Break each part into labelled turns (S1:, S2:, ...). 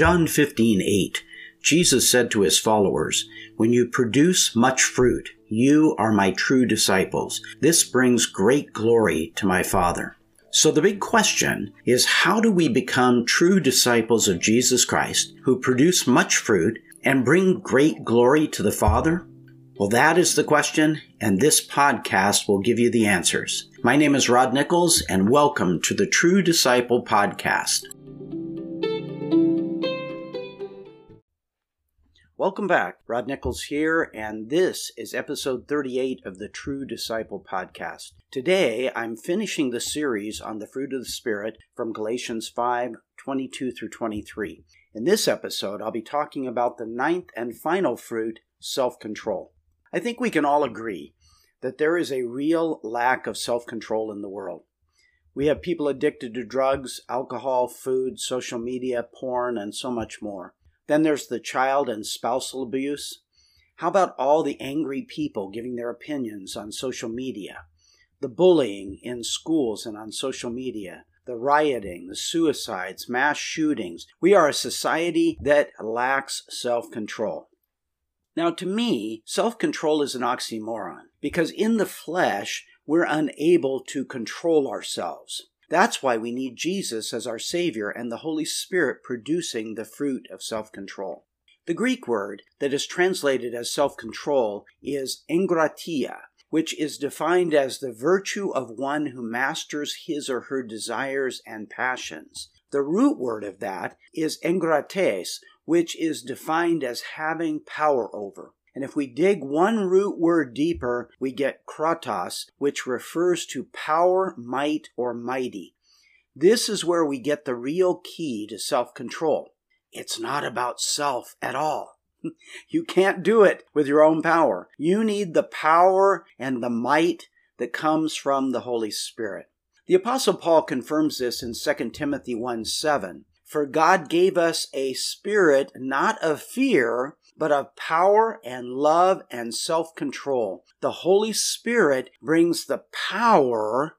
S1: John 15, 8, Jesus said to his followers, When you produce much fruit, you are my true disciples. This brings great glory to my Father. So the big question is how do we become true disciples of Jesus Christ who produce much fruit and bring great glory to the Father? Well, that is the question, and this podcast will give you the answers. My name is Rod Nichols, and welcome to the True Disciple Podcast. Welcome back. Rod Nichols here, and this is episode 38 of the True Disciple Podcast. Today, I'm finishing the series on the fruit of the Spirit from Galatians 5 22 through 23. In this episode, I'll be talking about the ninth and final fruit, self control. I think we can all agree that there is a real lack of self control in the world. We have people addicted to drugs, alcohol, food, social media, porn, and so much more. Then there's the child and spousal abuse. How about all the angry people giving their opinions on social media? The bullying in schools and on social media, the rioting, the suicides, mass shootings. We are a society that lacks self control. Now, to me, self control is an oxymoron because in the flesh, we're unable to control ourselves. That's why we need Jesus as our Savior and the Holy Spirit producing the fruit of self control. The Greek word that is translated as self control is enkrateia, which is defined as the virtue of one who masters his or her desires and passions. The root word of that is enkrates, which is defined as having power over. And if we dig one root word deeper, we get kratos, which refers to power, might, or mighty. This is where we get the real key to self control. It's not about self at all. You can't do it with your own power. You need the power and the might that comes from the Holy Spirit. The Apostle Paul confirms this in 2 Timothy 1 7. For God gave us a spirit not of fear, but of power and love and self control. The Holy Spirit brings the power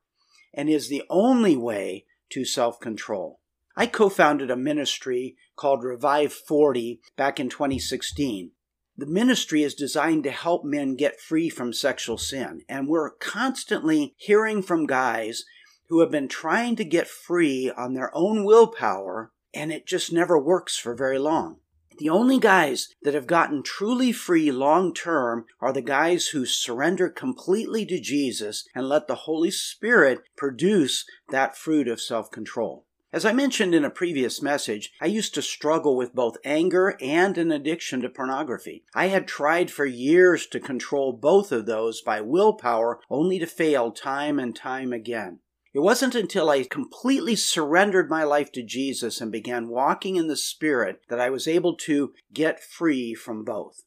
S1: and is the only way to self control. I co founded a ministry called Revive 40 back in 2016. The ministry is designed to help men get free from sexual sin, and we're constantly hearing from guys who have been trying to get free on their own willpower and it just never works for very long. The only guys that have gotten truly free long term are the guys who surrender completely to Jesus and let the Holy Spirit produce that fruit of self control. As I mentioned in a previous message, I used to struggle with both anger and an addiction to pornography. I had tried for years to control both of those by willpower, only to fail time and time again. It wasn't until I completely surrendered my life to Jesus and began walking in the Spirit that I was able to get free from both.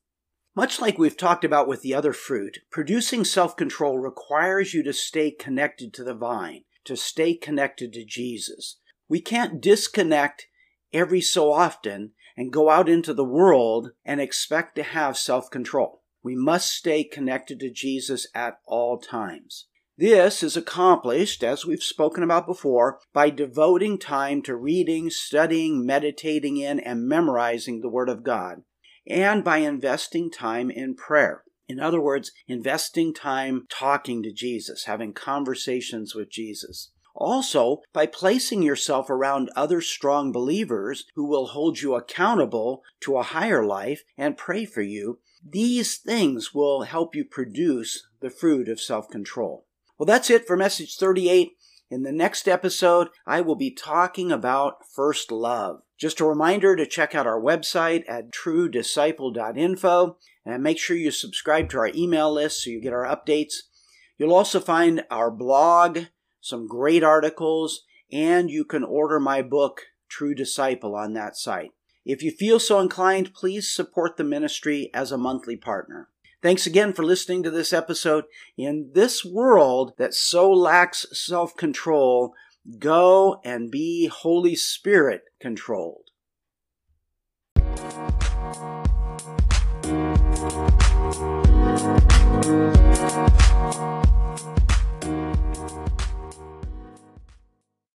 S1: Much like we've talked about with the other fruit, producing self control requires you to stay connected to the vine, to stay connected to Jesus. We can't disconnect every so often and go out into the world and expect to have self control. We must stay connected to Jesus at all times. This is accomplished, as we've spoken about before, by devoting time to reading, studying, meditating in, and memorizing the Word of God, and by investing time in prayer. In other words, investing time talking to Jesus, having conversations with Jesus. Also, by placing yourself around other strong believers who will hold you accountable to a higher life and pray for you, these things will help you produce the fruit of self control. Well, that's it for message 38. In the next episode, I will be talking about first love. Just a reminder to check out our website at truedisciple.info and make sure you subscribe to our email list so you get our updates. You'll also find our blog, some great articles, and you can order my book, True Disciple, on that site. If you feel so inclined, please support the ministry as a monthly partner. Thanks again for listening to this episode. In this world that so lacks self control, go and be Holy Spirit controlled.